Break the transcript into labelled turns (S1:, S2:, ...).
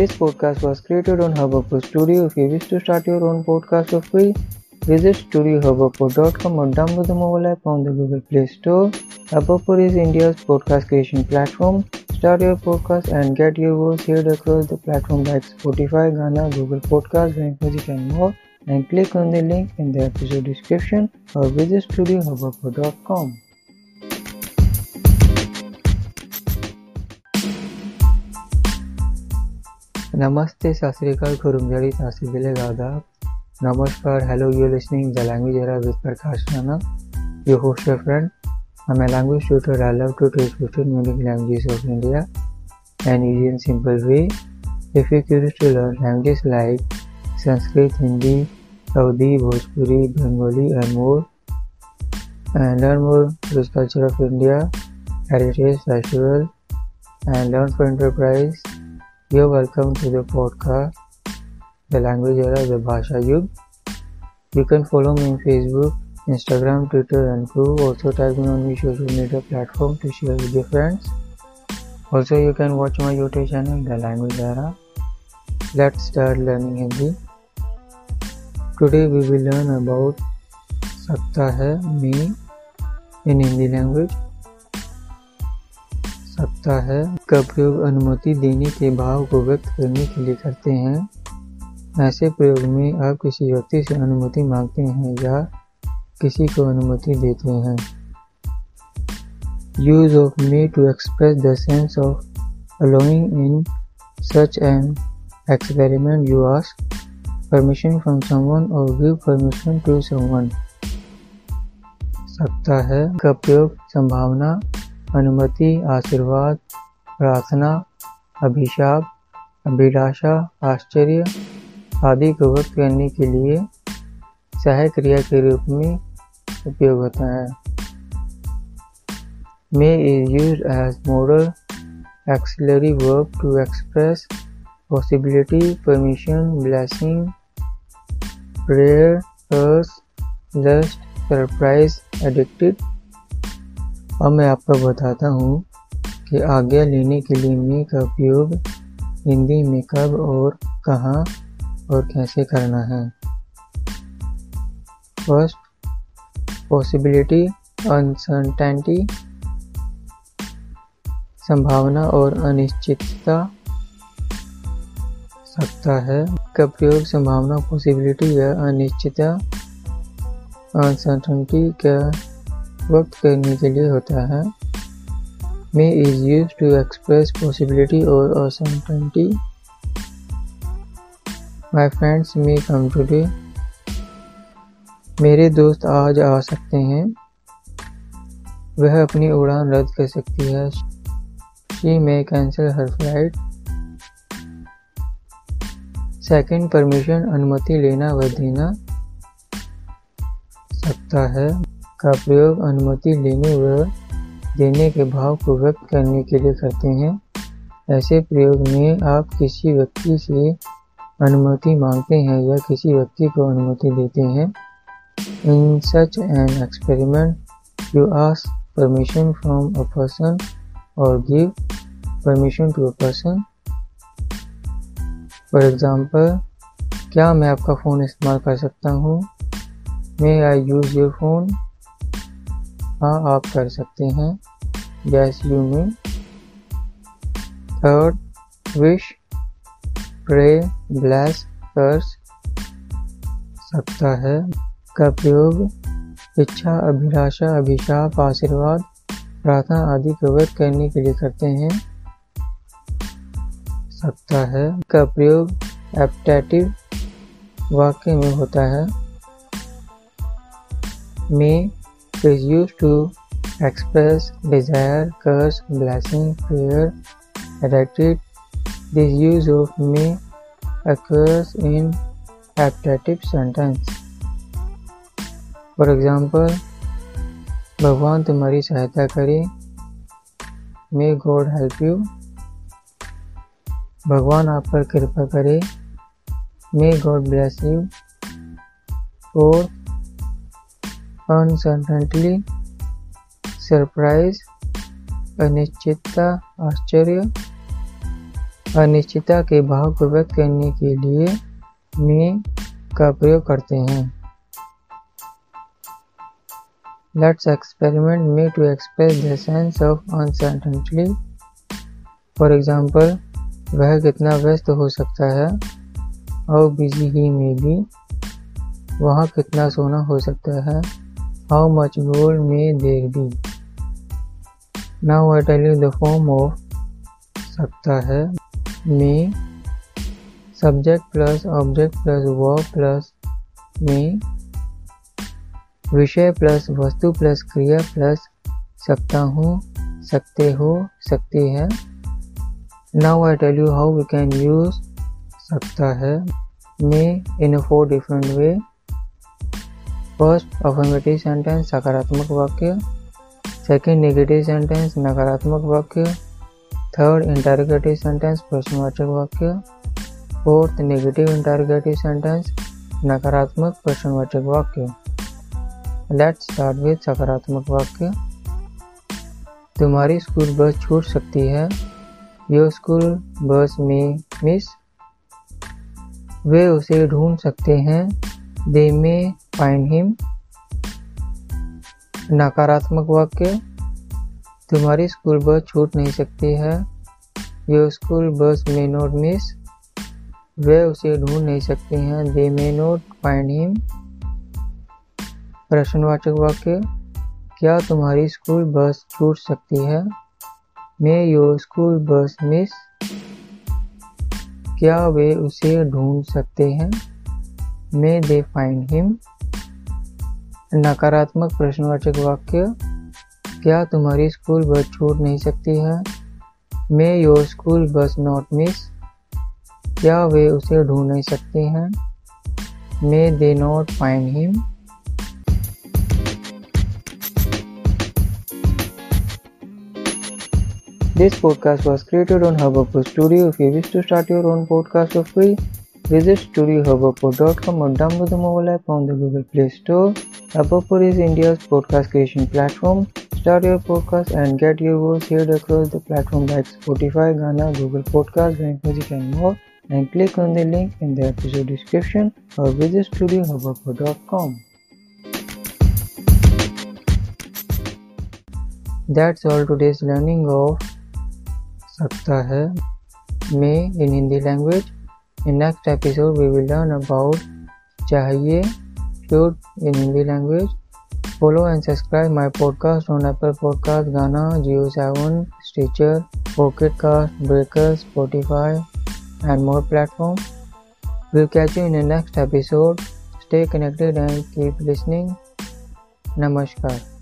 S1: This podcast was created on Hubhopper Studio. If you wish to start your own podcast for free, visit studiohubhopper.com or download the mobile app on the Google Play Store. Hubhopper is India's podcast creation platform. Start your podcast and get your voice heard across the platform like Spotify, Ghana, Google Podcasts, Rank Music, and more. And click on the link in the episode description or visit studiohubhopper.com. नमस्ते, शास्त्रीकाल खुरुमजड़ी शास्त्री ज़िले आदाब नमस्कार hello you listening the language era with Prakash Rana you host your friend I language tutor I love to teach fifteen unique languages of India and is in simple way if you curious to learn language like Sanskrit Hindi Saudi Bhojpuri Bengali and more and learn more culture of India heritage festival and learn for enterprise you welcome to the podcast the language era the Bhasha Yug you can follow me Facebook Instagram Twitter and crew also typing on you social media platform to share with your friends also you can watch my YouTube channel the language era let start learning Hindi today we will learn about सकता है मी इन Hindi language सकता है। का प्रयोग अनुमति देने के भाव को व्यक्त करने के लिए करते हैं। ऐसे प्रयोग में आप किसी व्यक्ति से अनुमति मांगते हैं या किसी को अनुमति देते हैं। Use of may to express the sense of allowing in such an experiment you ask permission from someone और गिव परमिशन टू समवन सकता है। का प्रयोग संभावना अनुमति, आशीर्वाद, प्रार्थना, अभिशाप, अभिलाषा, आश्चर्य आदि को व्यक्त करने के लिए सहायक क्रिया के रूप में उपयोग होता है। May is use as modal auxiliary verb to express possibility permission blessing prayer lust surprise addicted अब मैं आपको बताता हूँ कि आज्ञा लेने के लिए मी का उपयोग हिंदी में कब और कहाँ और कैसे करना है। फ़र्स्ट पॉसिबिलिटी अनसर्टेनिटी संभावना और अनिश्चितता सकता है। का प्रयोग संभावना पॉसिबिलिटी या अनिश्चितता अनसर्टेनिटी का वक्त करने के लिए होता है। May is use to express possibility और असमटनिटी माई फ्रेंड्स मे कम टूडे मेरे दोस्त आज आ सकते हैं। वह अपनी उड़ान रद्द कर सकती है। She may cancel her flight second permission अनुमति लेना व देना। सकता है। का प्रयोग अनुमति लेने व देने के भाव को व्यक्त करने के लिए करते हैं। ऐसे प्रयोग में आप किसी व्यक्ति से अनुमति मांगते हैं या किसी व्यक्ति को अनुमति देते हैं। In such an experiment you ask permission from a person और give permission to a person for example क्या मैं आपका फ़ोन इस्तेमाल कर सकता हूँ? May I use your phone हाँ आप कर सकते हैं। Yes you may. Third wish pray bless कर सकता है। का प्रयोग, इच्छा, अभिलाषा, अभिशाप, आशीर्वाद, प्रार्थना आदि व्यक्त करने के लिए करते हैं। सकता है। का प्रयोग एप्टेटिव वाक्य में होता है। में is used to express desire, curse, blessing, prayer, addicted. This use of may occurs in appetitive sentence. For example, भगवान तुम्हारी सहायता करे मे गॉड हेल्प यू भगवान आप पर कृपा करे मे गॉड ब्लेस यू और अनसर्टेंटली सरप्राइज़ अनिश्चितता, आश्चर्य, अनिश्चितता के भाव को व्यक्त करने के लिए मे का प्रयोग करते हैं। Let's experiment may to express the sense of uncertainty for example वह कितना व्यस्त हो सकता है, और बिज़ी ही में भी, वहाँ कितना सोना हो सकता है how much gold may there be now I tell you the form of सकता है में subject plus object plus verb plus में विषय प्लस वस्तु प्लस क्रिया प्लस सकता हूँ सकते हो सकती है now I tell you how we can use सकता है में in four different way first affirmative sentence सकारात्मक वाक्य सेकंड नेगेटिव सेंटेंस नकारात्मक वाक्य थर्ड इंटरोगेटिव सेंटेंस प्रश्नवाचक वाक्य फोर्थ नेगेटिव इंटरोगेटिव सेंटेंस नकारात्मक, प्रश्नवाचक वाक्य। लेट्स स्टार्ट विद सकारात्मक वाक्य। तुम्हारी स्कूल बस छूट सकती है। Your school bus may miss वे उसे ढूंढ सकते हैं। दे में फाइंड हिम नकारात्मक वाक्य, तुम्हारी स्कूल बस छूट नहीं सकती है। Your school bus may not miss वे उसे ढूंढ नहीं सकते हैं। They may not find him प्रश्नवाचक वाक्य, क्या तुम्हारी स्कूल बस छूट सकती है? May your school bus miss क्या वे उसे ढूंढ सकते हैं? मे दे फाइंड हिम नकारात्मक प्रश्नवाचक वाक्य क्या तुम्हारी स्कूल बस छूट नहीं सकती है may your school bus not miss क्या वे उसे ढूंढ नहीं सकते हैं may they not find him This podcast was created on Hubhopper Studio. If you wish to start your own podcast for free, visit studiohubhopper.com or download the mobile app on the Google Play Store. Apple is India's podcast creation platform. Start your podcast and get your voice heard across the platform like Spotify, Ghana, Google Podcasts, Bank Music and more and click on the link in the episode description or visit studiohubapo.com. That's all today's learning of Sakta Hai May in Hindi language. In next episode we will learn about Chahiye should in Hindi language. Follow and subscribe my podcast on Apple Podcast, Ghana, Geo7, Stitcher, Pocket Cast, Breaker, Spotify, and more platforms. We'll catch you in the next episode. Stay connected and keep listening. Namaskar.